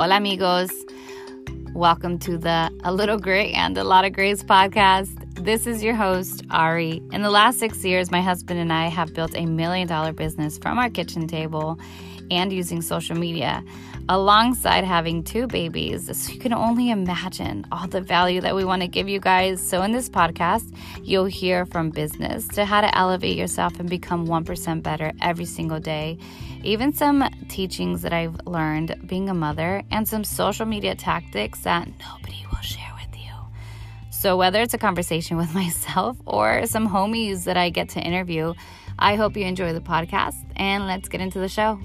Hola, amigos. Welcome to the A Little Gray and a Lot of Grace podcast. This is your host, Ari. In the last six years, my husband and I have built a million dollar business from our kitchen table and using social media, alongside having two babies. So you can only imagine all the value that we want to give you guys. So, in this podcast, you'll hear from business to how to elevate yourself and become 1% better every single day. Even some teachings that I've learned being a mother, and some social media tactics that nobody will share. So, whether it's a conversation with myself or some homies that I get to interview, I hope you enjoy the podcast and let's get into the show.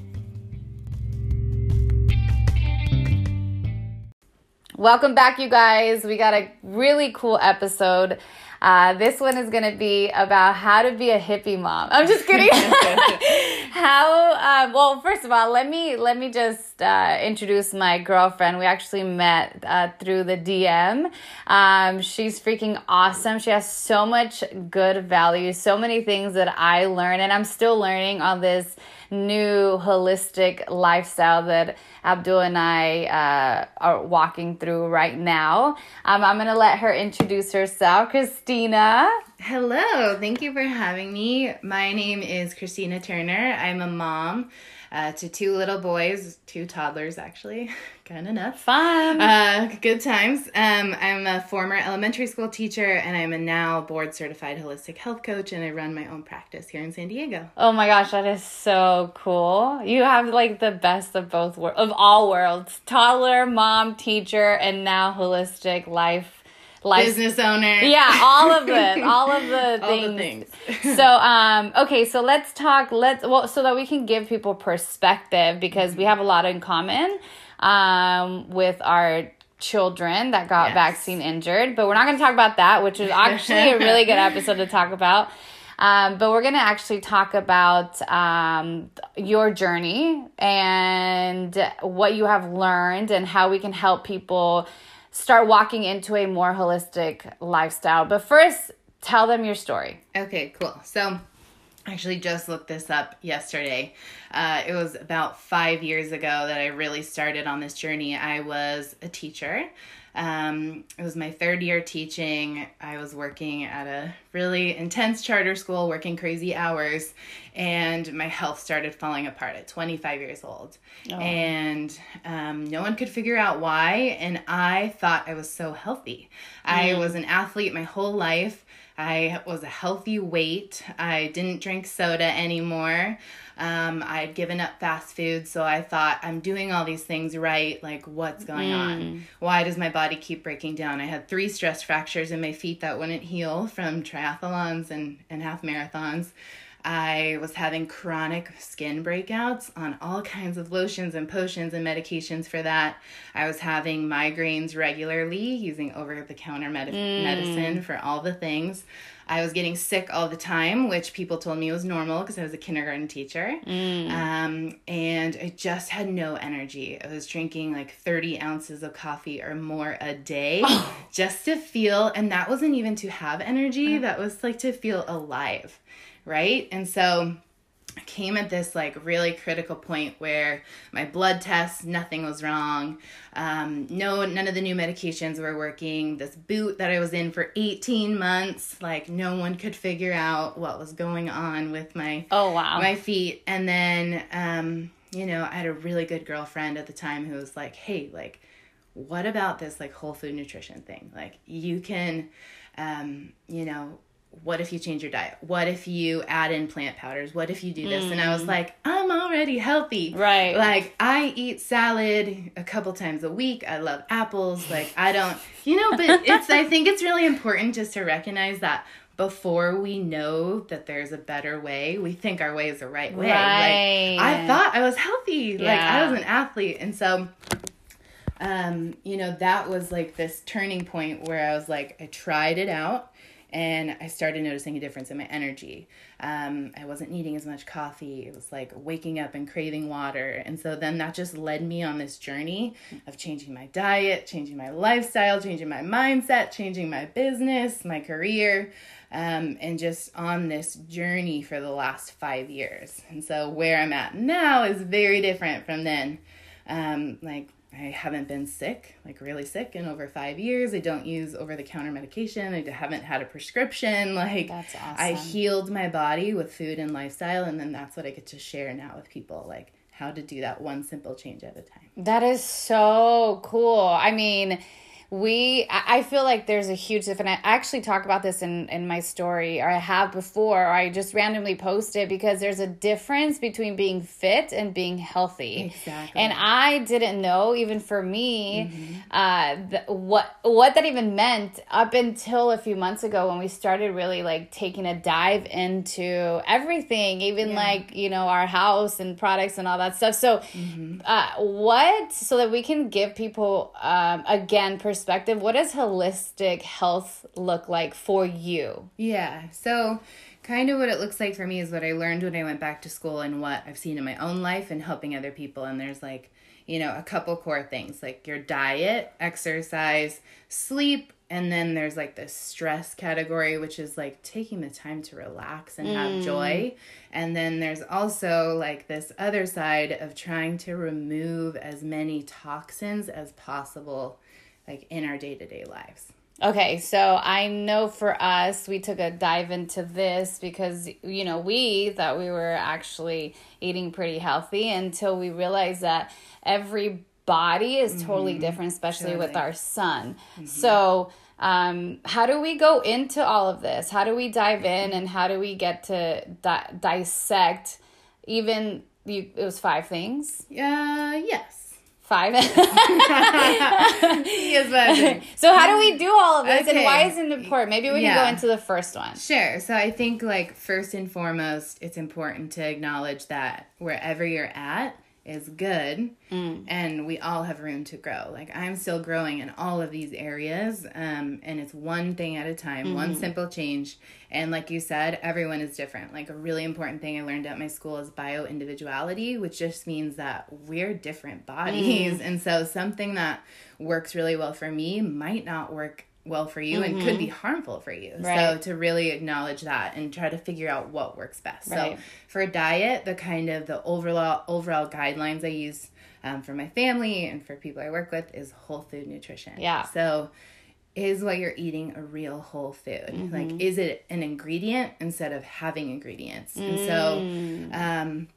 Welcome back, you guys. We got a really cool episode. Uh, this one is going to be about how to be a hippie mom. I'm just kidding. how? Uh, well, first of all, let me let me just uh, introduce my girlfriend. We actually met uh, through the DM. Um, she's freaking awesome. She has so much good value, so many things that I learned, and I'm still learning on this new holistic lifestyle that Abdul and I uh, are walking through right now. Um, I'm going to let her introduce herself. Kristina. Hello, thank you for having me. My name is Kristina Turner. I'm a mom uh, to two little boys, two toddlers actually, kind of enough. Fun. Uh, good times. Um, I'm a former elementary school teacher and I'm a now board certified holistic health coach and I run my own practice here in San Diego. Oh my gosh, that is so cool. You have like the best of both worlds, of all worlds. Toddler, mom, teacher, and now holistic life life business owner. Yeah, all of it, all of the all things. The things. so, um, okay, so let's talk. Let's well, so that we can give people perspective because mm-hmm. we have a lot in common um, with our children that got yes. vaccine injured, but we're not going to talk about that, which is actually a really good episode to talk about. Um, but we're going to actually talk about um, your journey and what you have learned and how we can help people start walking into a more holistic lifestyle. But first, tell them your story. Okay, cool. So, I actually just looked this up yesterday. Uh, it was about five years ago that I really started on this journey. I was a teacher. Um, it was my third year teaching. I was working at a really intense charter school, working crazy hours, and my health started falling apart at 25 years old. Oh. And um, no one could figure out why. And I thought I was so healthy. Mm. I was an athlete my whole life. I was a healthy weight. I didn't drink soda anymore. Um, I'd given up fast food, so I thought I'm doing all these things right. Like, what's going mm. on? Why does my body keep breaking down? I had three stress fractures in my feet that wouldn't heal from triathlons and, and half marathons. I was having chronic skin breakouts on all kinds of lotions and potions and medications for that. I was having migraines regularly using over the counter med- mm. medicine for all the things. I was getting sick all the time, which people told me was normal because I was a kindergarten teacher. Mm. Um, and I just had no energy. I was drinking like 30 ounces of coffee or more a day oh. just to feel, and that wasn't even to have energy, uh. that was like to feel alive right? And so I came at this like really critical point where my blood tests, nothing was wrong. Um, no, none of the new medications were working. This boot that I was in for 18 months, like no one could figure out what was going on with my oh wow my feet. And then, um, you know, I had a really good girlfriend at the time who was like, "Hey, like, what about this like whole food nutrition thing? Like, you can." Um, you know, what if you change your diet? What if you add in plant powders? What if you do this? Mm. And I was mm. like, I'm already healthy. Right. Like I eat salad a couple times a week. I love apples. Like I don't, you know, but it's I think it's really important just to recognize that before we know that there's a better way, we think our way is the right way. Right. Like I thought I was healthy. Yeah. Like I was an athlete. And so um, you know, that was like this turning point where I was like, I tried it out and I started noticing a difference in my energy. Um, I wasn't needing as much coffee. It was like waking up and craving water. And so then that just led me on this journey of changing my diet, changing my lifestyle, changing my mindset, changing my business, my career, um, and just on this journey for the last five years. And so where I'm at now is very different from then. Um, like I haven't been sick, like really sick in over five years. I don't use over the counter medication. I haven't had a prescription. Like, That's awesome. I healed my body with food and lifestyle. And then that's what I get to share now with people like how to do that one simple change at a time. That is so cool. I mean, we I feel like there's a huge difference. I actually talk about this in in my story, or I have before, or I just randomly post it because there's a difference between being fit and being healthy. Exactly. And I didn't know, even for me, uh, th- what what that even meant up until a few months ago when we started really like taking a dive into everything, even Yeah. like you know our house and products and all that stuff. So, uh, what so that we can give people um, again perspective. What does holistic health look like for you? Yeah. So, kind of what it looks like for me is what I learned when I went back to school and what I've seen in my own life and helping other people. And there's like, you know, a couple core things like your diet, exercise, sleep, and then there's like the stress category, which is like taking the time to relax and have mm. joy. And then there's also like this other side of trying to remove as many toxins as possible, like in our day to day lives. Okay, so I know for us, we took a dive into this because, you know, we thought we were actually eating pretty healthy until we realized that every body is totally different, especially with our son. So, um, how do we go into all of this? How do we dive in and how do we get to di- dissect even you, it was five things? Uh, yes. Five. yes, but I so how do we do all of this and why Okay. is it important? Maybe we can Yeah. go into the first one. Sure. So I think like first and foremost, it's important to acknowledge that wherever you're at is good mm. and we all have room to grow. Like I'm still growing in all of these areas um and it's one thing at a time, one mm-hmm. simple change. And like you said, everyone is different. Like a really important thing I learned at my school is bio individuality, which just means that we're different bodies. Mm. And so something that works really well for me might not work well for you and could be harmful for you. Right. So to really acknowledge that and try to figure out what works best. Right. So for a diet, the kind of the overall overall guidelines I use um, for my family and for people I work with is whole food nutrition. Yeah. So is what you're eating a real whole food? Mm-hmm. Like is it an ingredient instead of having ingredients? And so Mm. um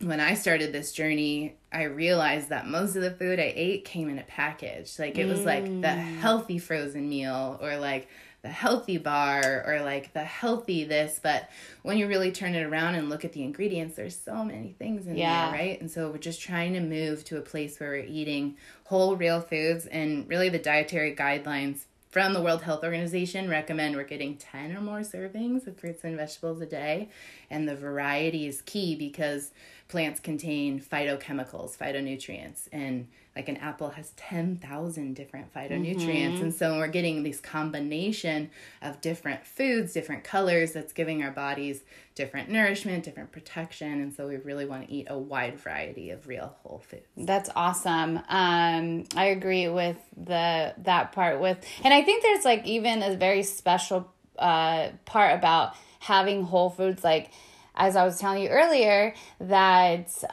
when I started this journey, I realized that most of the food I ate came in a package. Like it was like the Mm. healthy frozen meal or like the healthy bar or like the healthy this. But when you really turn it around and look at the ingredients, there's so many things in Yeah. there, right? And so we're just trying to move to a place where we're eating whole, real foods and really the dietary guidelines from the World Health Organization recommend we're getting 10 or more servings of fruits and vegetables a day. And the variety is key because plants contain phytochemicals, phytonutrients, and like an apple has 10,000 different phytonutrients. And so we're getting this combination of different foods, different colors that's giving our bodies different nourishment, different protection. And so we really want to eat a wide variety of real whole foods. That's awesome. Um, I agree with the that part with, and I think there's like even a very special uh, part about having whole foods. Like as I was telling you earlier, that uh,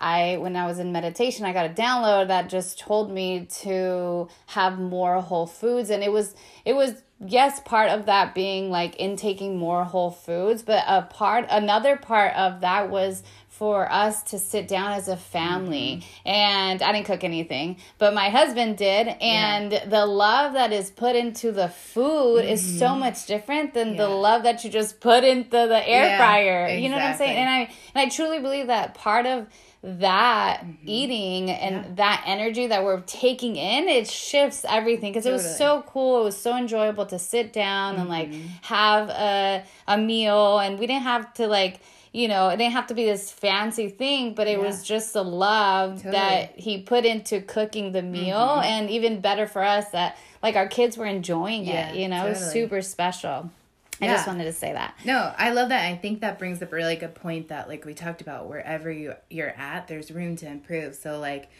I when I was in meditation, I got a download that just told me to have more whole foods, and it was it was yes part of that being like intaking more whole foods but a part another part of that was for us to sit down as a family. And i didn't cook anything but my husband did. And the love that is put into the food is so much different than the love that you just put into the air Yeah, fryer. You know what i'm saying? and i and i truly believe that part of that Mm-hmm. eating and that energy that we're taking in it shifts everything. Because it was so cool. It was so enjoyable to sit down and like Mm-hmm. have a a meal. And we didn't have to like you know it didn't have to be this fancy thing but it was just the love that he put into cooking the meal Mm-hmm. and even better for us that like our kids were enjoying Yeah, it you know it was super special i just wanted to say that No, I love that. I think that brings up a really good point that like we talked about wherever you you're at, there's room to improve. So like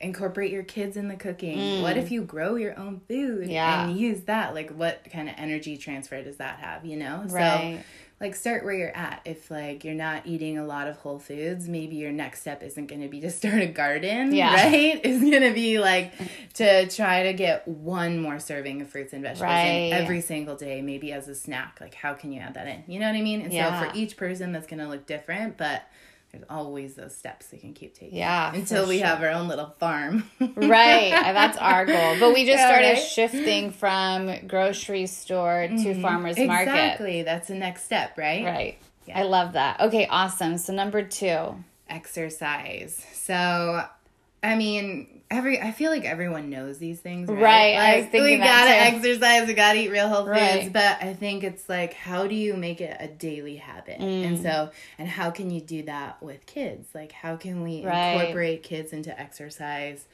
incorporate your kids in the cooking. What if you grow your own food Mm. Yeah. and use that? Like what kind of energy transfer does that have, you know? Right. So like start where you're at. If like you're not eating a lot of whole foods, maybe your next step isn't going to be to start a garden, Yeah. right? It's going to be like to try to get one more serving of fruits and vegetables Right. in every single day, maybe as a snack. Like how can you add that in? You know what I mean? And Yeah. so for each person that's going to look different, but there's always those steps we can keep taking. Yeah, Until we sure. have our own little farm. right uh, that's our goal but we just Yeah, started right? shifting from grocery store to farmers market Exactly. That's the next step, right? right Yeah. i love that okay awesome so number two exercise. So, I mean, every I feel like everyone knows these things, right? Right, I was thinking we gotta too. exercise, we gotta eat real whole foods, Right. but I think it's like, how do you make it a daily habit? Mm. And so, and how can you do that with kids? Like, how can we Right. incorporate kids into exercise?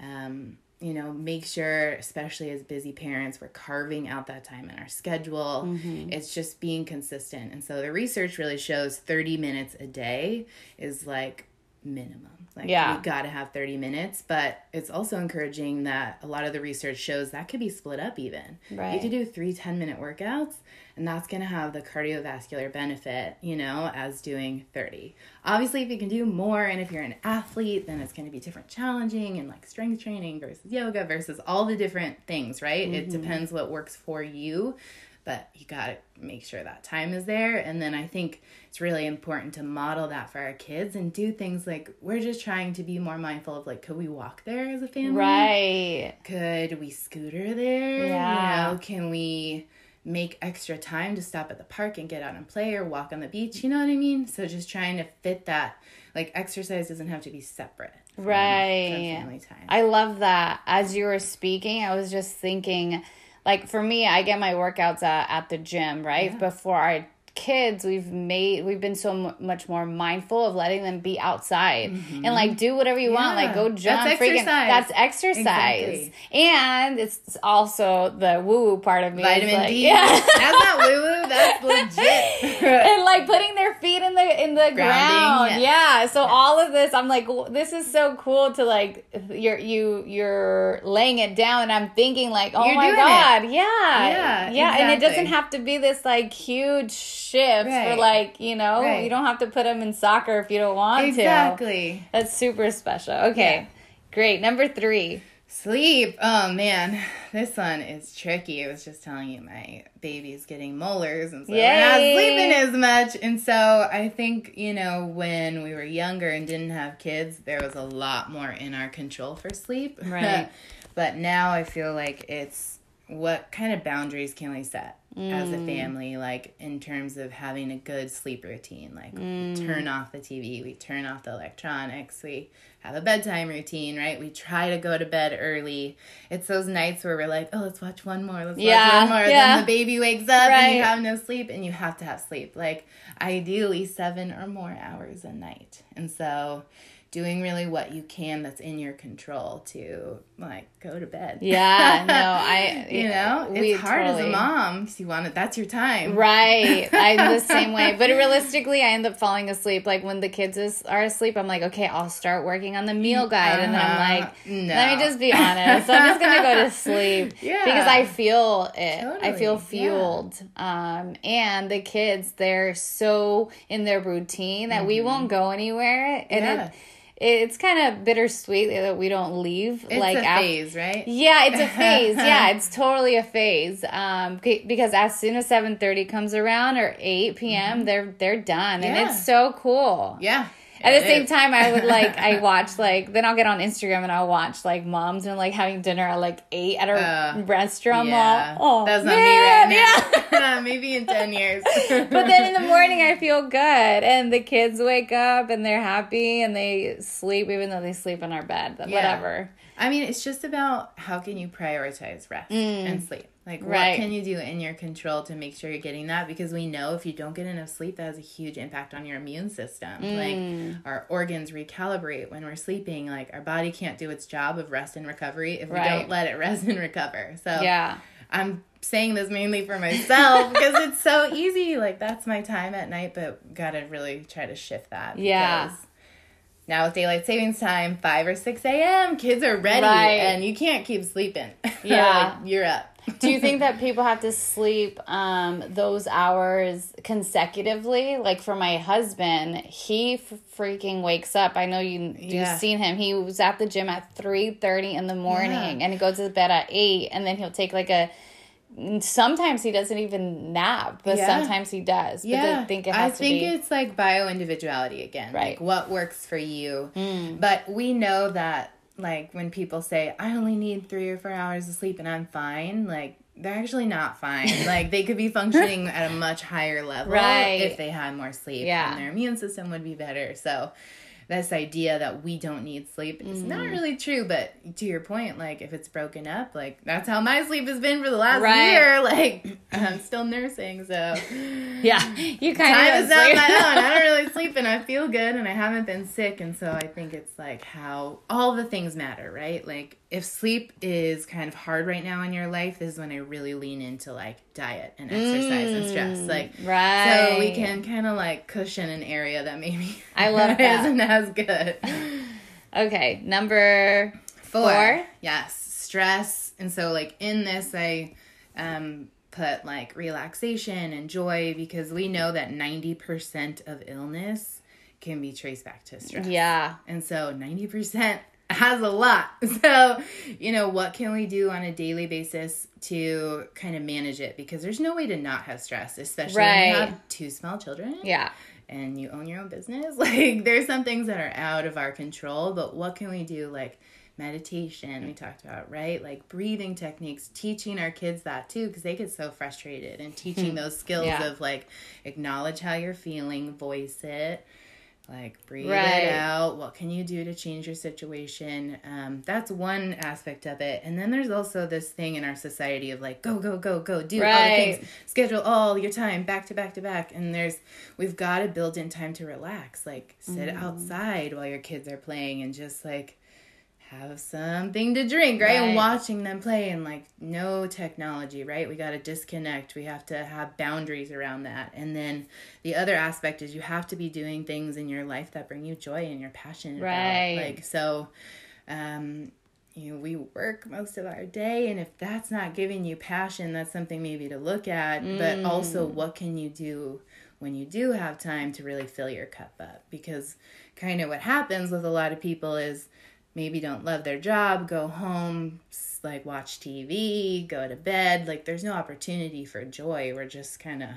Um, you know, make sure, especially as busy parents, we're carving out that time in our schedule. Mm-hmm. It's just being consistent. And so the research really shows 30 minutes a day is like minimum. Like Yeah. you got to have 30 minutes, but it's also encouraging that a lot of the research shows that could be split up even. Right. You could do three 10 minute workouts and that's going to have the cardiovascular benefit, you know, as doing 30. Obviously, if you can do more and if you're an athlete, then it's going to be different challenging and like strength training versus yoga versus all the different things, right? It mm-hmm. depends what works for you, but you got to make sure that time is there. And then I think it's really important to model that for our kids and do things like we're just trying to be more mindful of like, could we walk there as a family? right could we scooter there? Yeah. You know, can we make extra time to stop at the park and get out and play or walk on the beach? You know what I mean? So just trying to fit that. Like exercise doesn't have to be separate. from- from Right. family time. I love that. As you were speaking, I was just thinking, like for me, I get my workouts at, at the gym, right? Yeah. For our kids, we've made we've been so mu- much more mindful of letting them be outside and mm-hmm. like do whatever you want, like go jump. That's freaking- exercise. That's exercise, Exactly. and it's also the woo woo part of me. Vitamin like, D. yeah. That's not woo woo. That's legit. and like putting their feet in the in the ground. Grounding, Yeah. So all of this, I'm like, this is so cool to like you're you you're laying it down, and I'm thinking like, oh You're my god, yeah, Yeah, yeah, and it doesn't have to be this like huge shift for like you know Right. you don't have to put them in soccer if you don't want to. exactly. That's super special. Okay. Yeah. Great. Number three. Sleep. Oh man, this one is tricky. I was just telling you my baby's getting molars and so we're not sleeping as much. And so I think, you know, when we were younger and didn't have kids, there was a lot more in our control for sleep. Right. but now I feel like it's what kind of boundaries can we set as Mm. a family, like in terms of having a good sleep routine? Like Mm. we turn off the TV, we turn off the electronics, we have a bedtime routine, right? We try to go to bed early. It's those nights where we're like, oh, let's watch one more, let's Yeah, watch one more. yeah. Then the baby wakes up and Right. you have no sleep, and you have to have sleep. Like ideally seven or more hours a night. And so doing really what you can that's in your control to like go to bed. Yeah. No, I. you know, it's we hard as a mom because you want it. That's your time, Right. I'm the same way. But realistically, I end up falling asleep. Like when the kids is, are asleep, I'm like, okay, I'll start working on the meal guide. And then I'm Uh-huh. like, No. let me just be honest. I'm just to go to sleep. Yeah. Because I feel it. I feel Totally. Yeah. fueled. Um, and the kids, they're so in their routine that we won't go anywhere. And Mm-hmm. Yeah. it, it's kind of bittersweet that we don't leave. It's like a after, phase, right? yeah, it's a phase. yeah, it's totally a phase. Um, because as soon as seven thirty comes around or eight p.m., they're they're done, and Mm-hmm. It's so cool. Yeah. At the same time, I would like I watch like then I'll get on Instagram and I'll watch like moms and like having dinner at like eight at a Uh, restaurant. Yeah. Mall. Oh, That's not man, me right now. Maybe in 10 years. but then in the morning I feel good and the kids wake up and they're happy and they sleep even though they sleep in our bed. Yeah. Whatever. I mean, it's just about how can you prioritize rest and sleep. Like. Right. what can you do in your control to make sure you're getting that? Because we know if you don't get enough sleep, that has a huge impact on your immune system. Mm. Like, our organs recalibrate when we're sleeping. Like, our body can't do its job of rest and recovery if we Right. don't let it rest and recover. So, Yeah. I'm saying this mainly for myself because it's so easy. Like that's my time at night, but gotta really try to shift that. Yeah. Now with daylight savings time, five or six a.m., kids are ready, Right. and you can't keep sleeping. Yeah. Like, you're up. Do you think that people have to sleep um, those hours consecutively? Like for my husband, he f- freaking wakes up. I know you Yeah. you've seen him. He was at the gym at three thirty in the morning, Yeah. and he goes to bed at eight, and then he'll take like a. Sometimes he doesn't even nap, but Yeah. sometimes he does. But Yeah, I think it I has to think be. it's like bio individuality again. Right. Mm. Like what works for you. But we know that like when people say I only need three or four hours of sleep and I'm fine, like they're actually not fine. like they could be functioning at a much higher level Right. if they had more sleep. Yeah. And their immune system would be better. So this idea that we don't need sleep is Mm-hmm. not really true. But to your point, like if it's broken up, like that's how my sleep has been for the last Right. year. Like I'm still nursing, so yeah, you kind time of is not my own. I don't really sleep and I feel good and I haven't been sick. And so I think it's like how all the things matter, right? Like if sleep is kind of hard right now in your life, this is when I really lean into like diet and exercise and stress. Like, Mm, right. so we can kind of like cushion an area that maybe I love that. isn't as good. Okay, number Four. Four? Yes, stress. And so, like, in this, I um, put like relaxation and joy because we know that 90% of illness can be traced back to stress. yeah, And so, 90% has a lot. So, you know, what can we do on a daily basis to kind of manage it? Because there's no way to not have stress, especially when you have two small children yeah, and you own your own business. Like there's some things that are out of our control but what can we do? Like meditation we talked about right? Like breathing techniques teaching our kids that too because they get so frustrated and teaching hmm. those skills Yeah. of like acknowledge how you're feeling voice it like breathe Right. it out. What can you do to change your situation? Um, that's one aspect of it. And then there's also this thing in our society of like go go go go do all the things. Schedule all your time back to back to back. And there's we've got to build in time to relax. Like sit Mm. outside while your kids are playing and just like have something to drink right, Right. and watching them play and like no technology right we got to disconnect we have to have boundaries around that and then the other aspect is you have to be doing things in your life that bring you joy and you're passionate Right. about like so um you know, we work most of our day, and if that's not giving you passion, that's something maybe to look at. But also, what can you do when you do have time to really fill your cup up? Because kind of what happens with a lot of people is maybe don't love their job, go home, like watch TV, go to bed. Like, there's no opportunity for joy. We're just kind of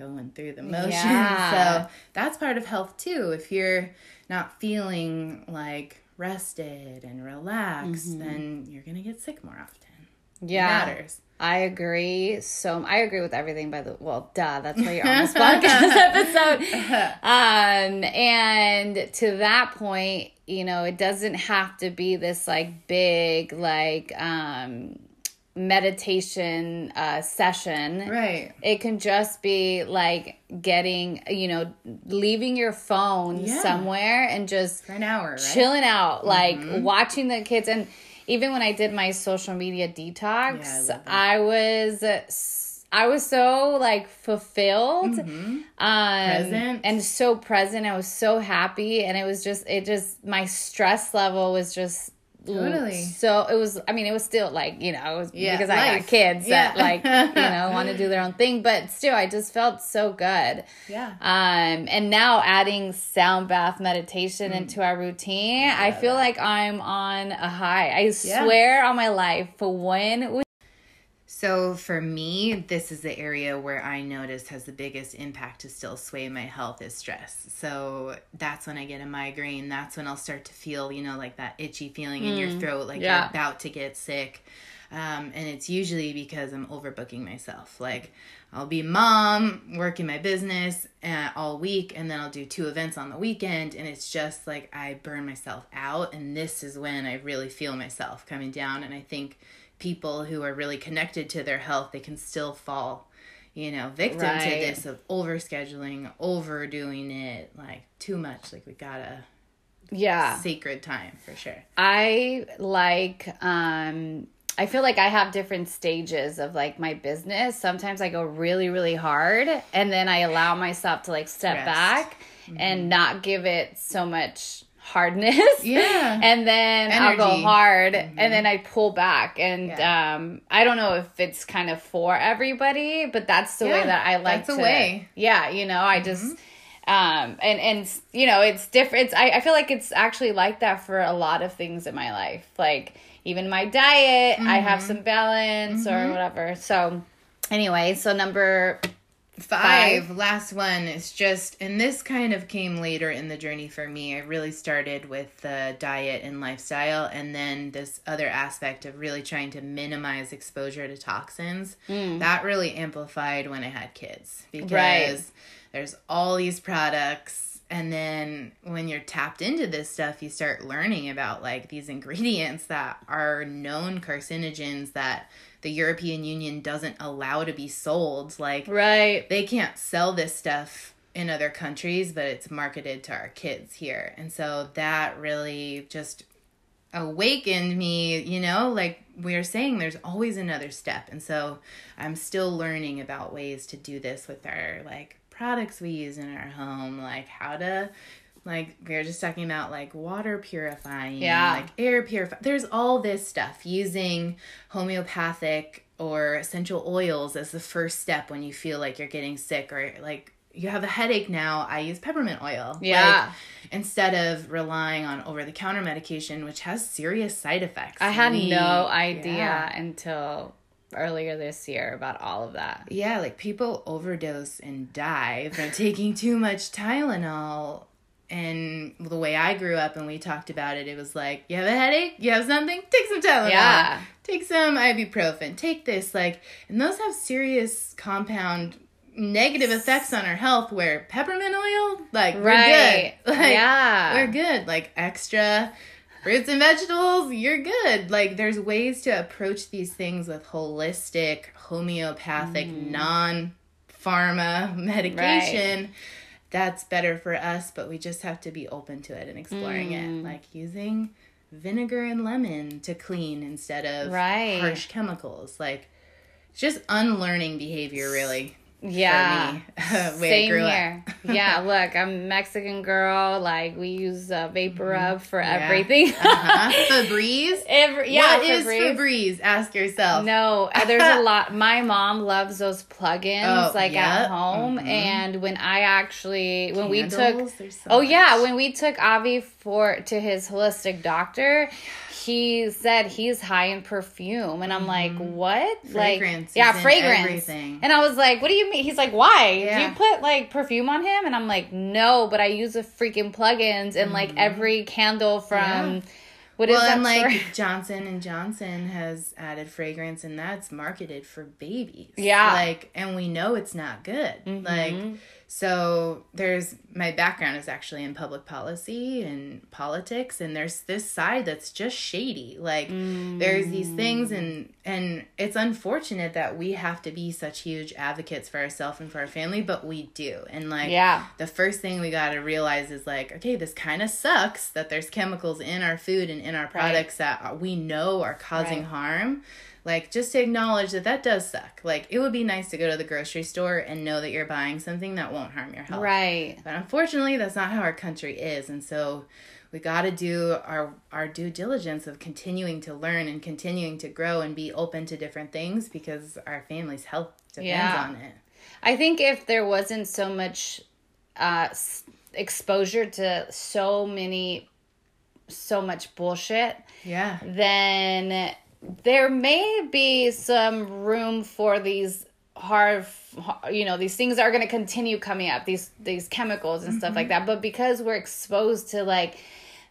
going through the motions. Yeah. So that's part of health too. If you're not feeling like rested and relaxed, mm-hmm. then you're gonna get sick more often. It yeah. matters. I agree. So I agree with everything. By the well, duh. That's why you're on this podcast episode. Um, and to that point, you know, it doesn't have to be this like big like um meditation uh session. Right. It can just be like getting, you know, leaving your phone Yeah. somewhere and just For an hour, right? chilling out, like Mm-hmm. watching the kids. And even when I did my social media detox, Yeah, I. I, was. I was so like fulfilled, um, Mm-hmm. Present. and so present. I was so happy, and it was just, it just, my stress level was just Totally. So it was. I mean, it was still like you know, Yeah, because I got life. kids that Yeah. like you know want to do their own thing, but still, I just felt so good. Yeah. Um, and now adding sound bath meditation Mm. into our routine, I feel like I'm on a high. I Yeah. swear on my life, for when we So for me, this is the area where I notice has the biggest impact to still sway my health is stress. So that's when I get a migraine. That's when I'll start to feel, you know, like that itchy feeling in your throat, like Yeah. you're about to get sick. Um, and it's usually because I'm overbooking myself. Like I'll be mom, working my business uh, all week, and then I'll do two events on the weekend, and it's just like I burn myself out. And this is when I really feel myself coming down. And I think people who are really connected to their health, they can still fall, you know, victim to this of overscheduling, overdoing it, like too much. Like we gotta yeah, sacred time for sure. I like um I feel like I have different stages of like my business. Sometimes I go really really hard and then I allow myself to like step Rest. back and not give it so much hardness. Yeah. And then I'll go Energy. hard and then I pull back. And Yeah. um I don't know if it's kind of for everybody, but that's the way that I like that's to way. Mm-hmm. Yeah, you know, I just um and and you know, it's different. It's, I I feel like it's actually like that for a lot of things in my life. Like even my diet, I Mm-hmm. have some balance or whatever. So anyway, so number Five, last one is just, and this kind of came later in the journey for me. I really started with the diet and lifestyle, and then this other aspect of really trying to minimize exposure to toxins. Hmm. That really amplified when I had kids because Right. there's all these products. And then when you're tapped into this stuff, you start learning about like these ingredients that are known carcinogens that the European Union doesn't allow to be sold. Like, right. they can't sell this stuff in other countries, but it's marketed to our kids here. And so that really just awakened me, you know, like we are saying, there's always another step. And so I'm still learning about ways to do this with our like products we use in our home, like how to like we were just talking about like water purifying, Yeah. like air purifying. There's all this stuff using homeopathic or essential oils as the first step when you feel like you're getting sick or like you have a headache now. I use peppermint oil. Yeah. Like, instead of relying on over the counter medication, which has serious side effects. I had We- no idea Yeah. until earlier this year about all of that. Yeah, like people overdose and die from taking too much Tylenol. And the way I grew up and we talked about it, it was like, you have a headache? You have something? Take some Tylenol. Yeah. Take some ibuprofen. Take this. Like, and those have serious compound negative effects on our health where peppermint oil, like, Right. we're good. Like, Yeah. We're good. Like, extra fruits and vegetables, you're good. Like there's ways to approach these things with holistic, homeopathic, Mm. non pharma medication. That's better for us, but we just have to be open to it and exploring Mm. it. Like using vinegar and lemon to clean instead of Right. harsh chemicals. Like it's just unlearning behavior really. Yeah. Same here. yeah, look, I'm Mexican girl. Like we use uh, vapor rub for Mm-hmm. Yeah. everything. uh-huh. Febreze. Every, yeah, what is Febreze. Febreze? Ask yourself. No, uh, there's a lot. My mom loves those plugins, Oh, like yeah. at home. Mhm. And when I actually, when we took, so oh yeah, when we took Avi for to his holistic doctor, he said he's high in perfume, and I'm like, what? Mm-hmm. Fragrance like, yeah, fragrance. everything. And I was like, what do you mean? He's like, why? Do you put like perfume on him? And I'm like, no, but I use the freaking plugins and like every candle from. Mm-hmm. Yeah. What is well, and like store? Johnson and Johnson has added fragrance, and that's marketed for babies. Yeah. like, and we know it's not good. Like, so there's my background is actually in public policy and politics, and there's this side that's just shady. Like, there's these things, mm. and and it's unfortunate that we have to be such huge advocates for ourselves and for our family, but we do. And like, Yeah. the first thing we got to realize is like, okay, this kind of sucks that there's chemicals in our food and in our products that we know are causing Right. harm. Like, just to acknowledge that that does suck. Like, it would be nice to go to the grocery store and know that you're buying something that won't harm your health. Right. But unfortunately, that's not how our country is. And so we got to do our, our due diligence of continuing to learn and continuing to grow and be open to different things because our family's health depends Yeah. on it. I think if there wasn't so much uh, exposure to so many, so much bullshit, Yeah. then there may be some room for these hard, you know, these things are going to continue coming up, these these chemicals and stuff like mm-hmm. that. But because we're exposed to like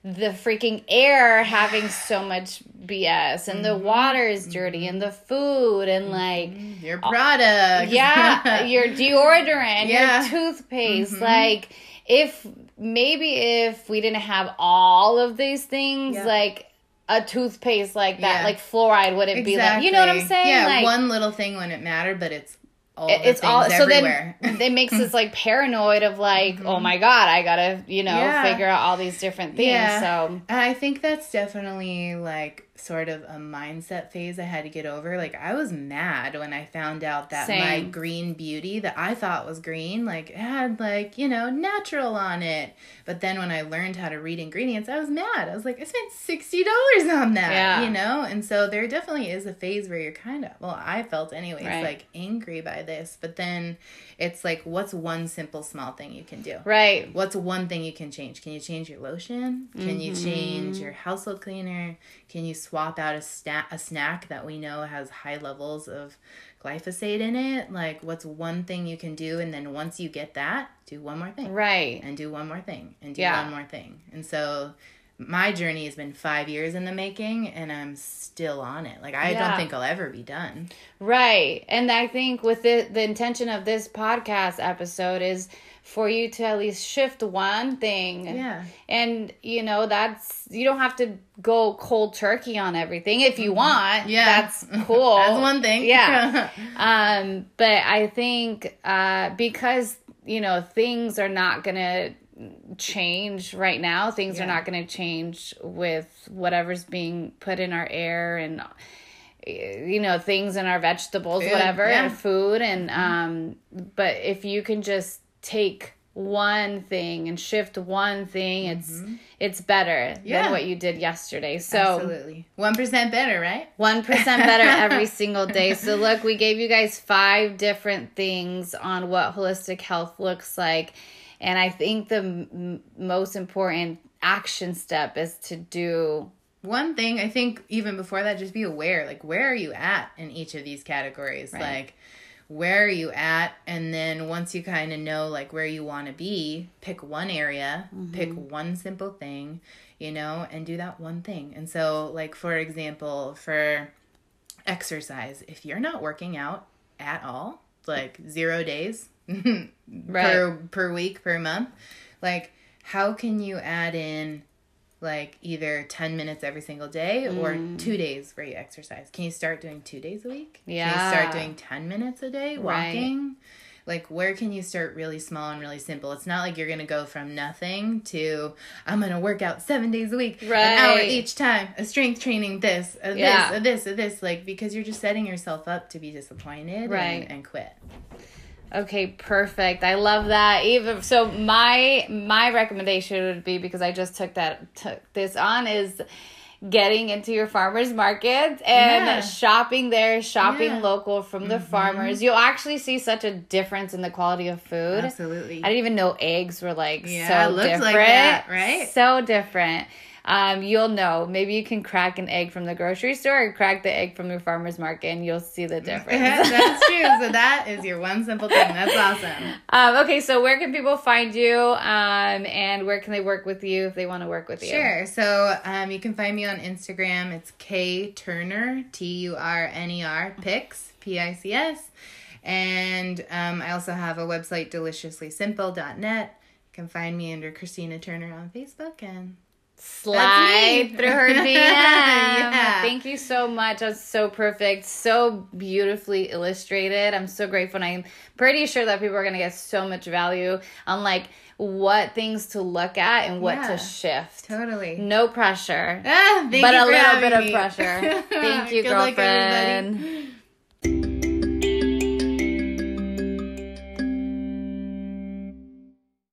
the freaking air having so much BS and the mm-hmm. water is dirty mm-hmm. and the food and like Your product. yeah, your deodorant, Yeah. your toothpaste. Like, if maybe if we didn't have all of these things, Yeah. like a toothpaste like that, Yeah. like fluoride, would it be like, you know what I'm saying? Yeah, like, one little thing wouldn't matter, but it's all it- it's all so everywhere. then it makes us like paranoid of like, oh mm-hmm. my god, I gotta you know Yeah. figure out all these different things. So And I think that's definitely like sort of a mindset phase I had to get over. Like I was mad when I found out that Same. my green beauty that I thought was green, like had like, you know, natural on it. But then when I learned how to read ingredients, I was mad. I was like, I spent sixty dollars on that. Yeah. You know? And so there definitely is a phase where you're kind of well, I felt anyways, right. like angry by this. But then it's like what's one simple small thing you can do? Right. What's one thing you can change? Can you change your lotion? Can mm-hmm. you change your household cleaner? Can you swap out a, sta- a snack that we know has high levels of glyphosate in it? Like, what's one thing you can do? And then once you get that, do one more thing. Right. And do one more thing. And do yeah. one more thing. And so my journey has been five years in the making and I'm still on it. Like I yeah. don't think I'll ever be done. Right. And I think with the the intention of this podcast episode is for you to at least shift one thing. Yeah. And you know, that's you don't have to go cold turkey on everything if you mm-hmm. want. Yeah. That's cool. that's one thing. Yeah. um, but I think uh because, you know, things are not gonna change right now. Things yeah. are not gonna change with whatever's being put in our air and you know things in our vegetables food, whatever yeah. food and mm-hmm. um but if you can just take one thing and shift one thing it's mm-hmm. it's better yeah. than what you did yesterday so absolutely 1% better right 1% better every single day so look we gave you guys five different things on what holistic health looks like and i think the m- most important action step is to do one thing i think even before that just be aware like where are you at in each of these categories right. like where are you at and then once you kind of know like where you want to be pick one area mm-hmm. pick one simple thing you know and do that one thing and so like for example for exercise if you're not working out at all like zero days right. per per week per month like how can you add in like either 10 minutes every single day or mm. two days where you exercise. Can you start doing two days a week? Yeah. Can you start doing 10 minutes a day walking? Right. Like, where can you start really small and really simple? It's not like you're going to go from nothing to, I'm going to work out seven days a week, right. an hour each time, a strength training, this, a yeah. this, a this, a this. Like, because you're just setting yourself up to be disappointed right. and, and quit. Okay, perfect. I love that. Even so, my my recommendation would be because I just took that took this on is getting into your farmers market and yeah. shopping there, shopping yeah. local from the mm-hmm. farmers. You'll actually see such a difference in the quality of food. Absolutely. I didn't even know eggs were like yeah, so different. Like that, right? So different um, you'll know. Maybe you can crack an egg from the grocery store or crack the egg from your farmer's market and you'll see the difference. That's true. So that is your one simple thing. That's awesome. Um, okay, so where can people find you um, and where can they work with you if they want to work with you? Sure. So um, you can find me on Instagram. It's K Turner, T U R N E R, Pics, P I C S. And um, I also have a website, deliciouslysimple.net. You can find me under Kristina Turner on Facebook and slide through her DM. yeah. Thank you so much. That's so perfect. So beautifully illustrated. I'm so grateful. And I'm pretty sure that people are going to get so much value on like what things to look at and what yeah, to shift. Totally. No pressure. Ah, but a little bit me. of pressure. Thank you, girlfriend.